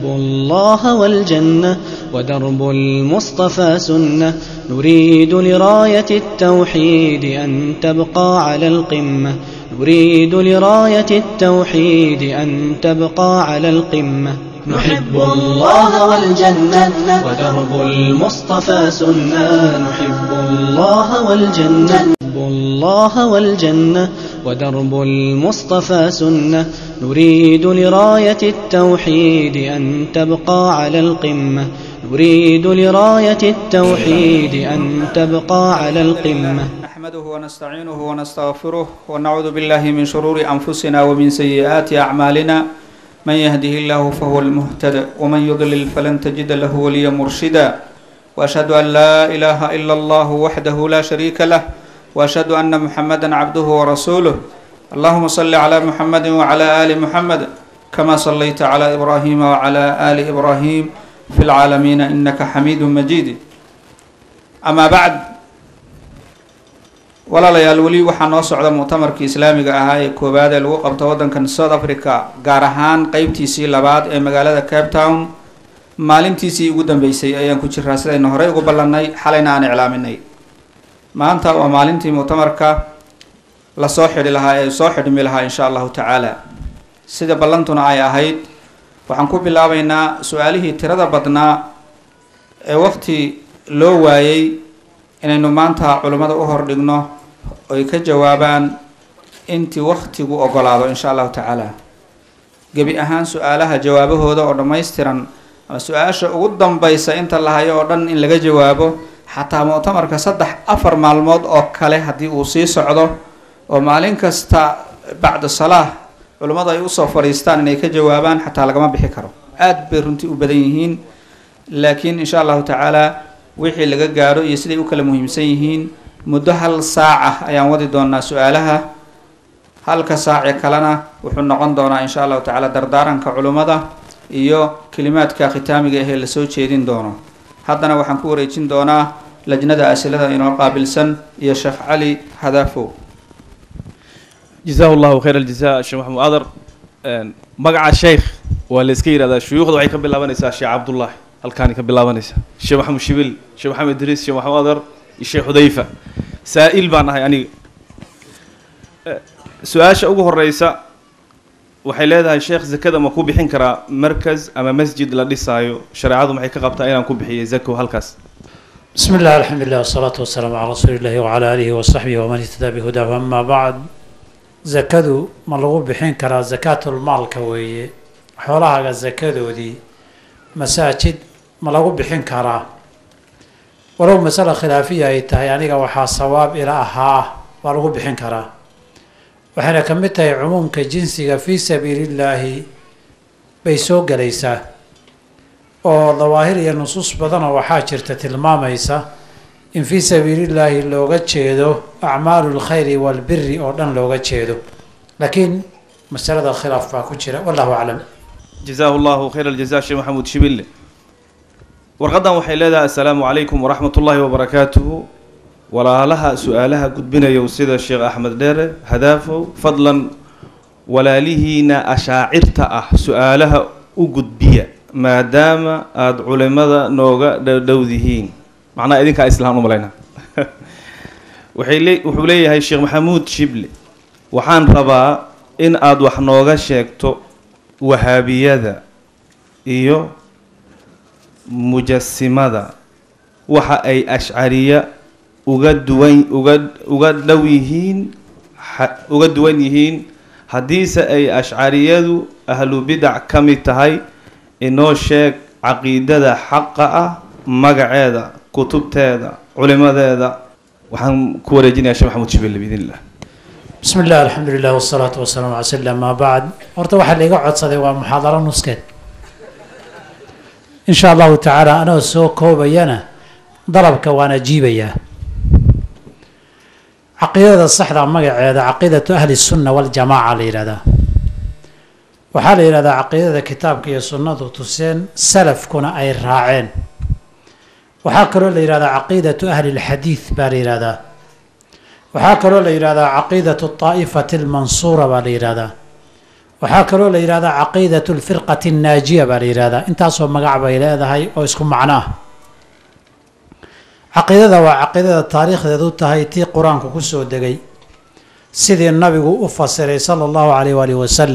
نحب الله والجنة ودرب المصطفى سنة. نريد لراية التوحيد أن تبقى على القمة. نريد لراية التوحيد أن تبقى على القمة. نحب الله والجنة ودرب المصطفى سنة. نحب الله والجنة. نحب الله والجنة ودرب المصطفى سنة. نريد لراية التوحيد أن تبقى على القمة. نريد لراية التوحيد أن تبقى على القمة. نحمده ونستعينه ونستغفره ونعوذ بالله من شرور أنفسنا ومن سيئات أعمالنا. من يهده الله فهو المهتد ومن يضلل فلن تجد له وليا مرشدا. وأشهد أن لا إله إلا الله وحده لا شريك له وأشهد أن محمدا عبده ورسوله اللهم صل على محمد وعلى آل محمد كما صليت على إبراهيم وعلى آل إبراهيم في العالمين إنك حميد مجيد أما بعد walaalayaal weli waxaa noo socda muctamarkii islaamiga ahaa ee koowaad ee lagu qabto waddankan south africa gaar ahaan qeybtiisii labaad ee magaalada cape town maalintiisii ugu dambeysay ayaan ku jiraa sidaynu horey ugu ballannay xalayna aan iclaaminay maanta waa maalintii muctamarka la soo xidhi lahaa ee soo xidhmi lahaa insha allahu tacaala. Sida ballantuna ay ahayd waxaan ku bilaabaynaa su'aalihii tirada badnaa ee waqti loo waayey inaynu maanta culimmada u hordhigno oy ka jawaabaan intii waktigu ogolaado insha allahu tacaala. Gebi ahaan su'aalaha jawaabahooda oo dhammaystiran ama su'aasha ugu dambaysa inta la hayo oo dhan in laga jawaabo xataa muctamarka saddex afar maalmood oo kale haddii uu sii socdo oo maalin kasta bacda salaah culimmadu ay u soo fadhiistaan inay ka jawaabaan xataa lagama bixi karo. Aada bay runtii u badan yihiin laakiin insha allahu tacaala wixii laga gaaro iyo siday u kala muhiimsan yihiin muddo hal saaca ayaan wadi doonaa su'aalaha. Halka saaci kalena wuxuu noqon doonaa insha allahu tacaala dardaaranka culimmada iyo kelimaadka khitaamiga ahee la soo jeedin doono haddana waxaan ku wareejin doonaa lajnada asilada inoo qaabilsan iyo sheekh cali hadaafow. Jazahu llahu khayr aljazaa sheekh maxamed adar magaca sheikh waa la iska yidhahdaa shuyuukhda waxay ka bilaabanaysaa sheekh cabdullahi halkaani ka bilaabanaysaa sheekh maxamed shibil sheekh maxamed idriis sheekh maxamed adar iyo sheekh xudayfa. Saa'il baan ahay aniga. Su'aasha ugu horeysa waxay leedahay sheekh zakada ma ku bixin karaa markas ama masjid la dhisaayo? Shareecadu maxay ka qabtaa inaan ku bixiyo zako halkaas? Bismi illah alxamdulilah wasalaatu wasalaamu calaa rasuuli illahi wacala aalihi wasaxbihi waman ihtadaa bihudaahu ama bacd zakadu ma lagu bixin karaa zakaatulmaalka weeye? Xoolahaaga zakadoodii masaajid ma lagu bixin karaa? Walow masalo khilaafiya ay tahay aniga waxaa sawaab ila ahaa waa lagu bixin karaa waxayna ka mid tahay cumuumka jinsiga fii sabiilillaahi bay soo gelaysaa oo dawaahir iyo nusuus badanoo waxaa jirta tilmaamaysa in fii sabiilillaahi looga jeedo acmaalu lkhayri walbiri oo dhan looga jeedo. Laakiin masalada khilaaf baa ku jira wallahu aclam. Jazaahu llahu khayr aljaza sheekh maxamuud shibille warqaddan waxay leedahay assalaamu calaykum waraxmat ullaahi wabarakaatuhu walaalaha su'aalaha gudbinayow sida sheekh axmed dheere hadaafow fadlan walaalihiina ashaacirta ah su'aalaha u gudbiya maadaama aada culimada nooga dhowdihiin. Macnaha idinkaa islaan u malayna waxay le wuxuu leeyahay sheekh maxamuud shible waxaan rabaa in aada wax nooga sheegto wahaabiyada iyo mujasimada waxa ay ashcariya uga duwan uga dhow yihiin uga duwan yihiin haddiise ay ashcariyadu ahlu bidac ka mid tahay inoo sheeg caqiidada xaqa ah magaceeda kutubteeda culimadeeda waxaan ku wareejinaya sheekh maxamuud shibille biidn illah bismi illah alxamdu lilah wasalaatu wasalaamu ala sl amaa bacd horta waxaa laiga codsaday waa muxaadaro nuskeed. In sha allahu tacaala anoo soo koobayana dalabka waan ajiibayaa caqiidada saxda magaceeda caqiidatu ahli sunna waljamaaca la yihahdaa waxaa la yidhahdaa caqiidada kitaabka iyo sunnadu tuseen salafkuna ay raaceen. Waxaa kaloo la yidhahdaa caqiidatu ahli lxadiid baa la yidhahdaa waxaa kaloo la yidhahdaa caqiidatu taa'ifati almansuura baa la yidhahdaa waxaa kaloo la yidhahdaa caqiidatu lfirqati annaajiya baa la yidhahdaa intaasoo magac bay leedahay oo isku macno ah caqiidada waa caqiidada taariikhdeedu tahay tii qur'aanku ku soo degay sidii nabigu u fasiray sala allahu calayh waalihi wasalam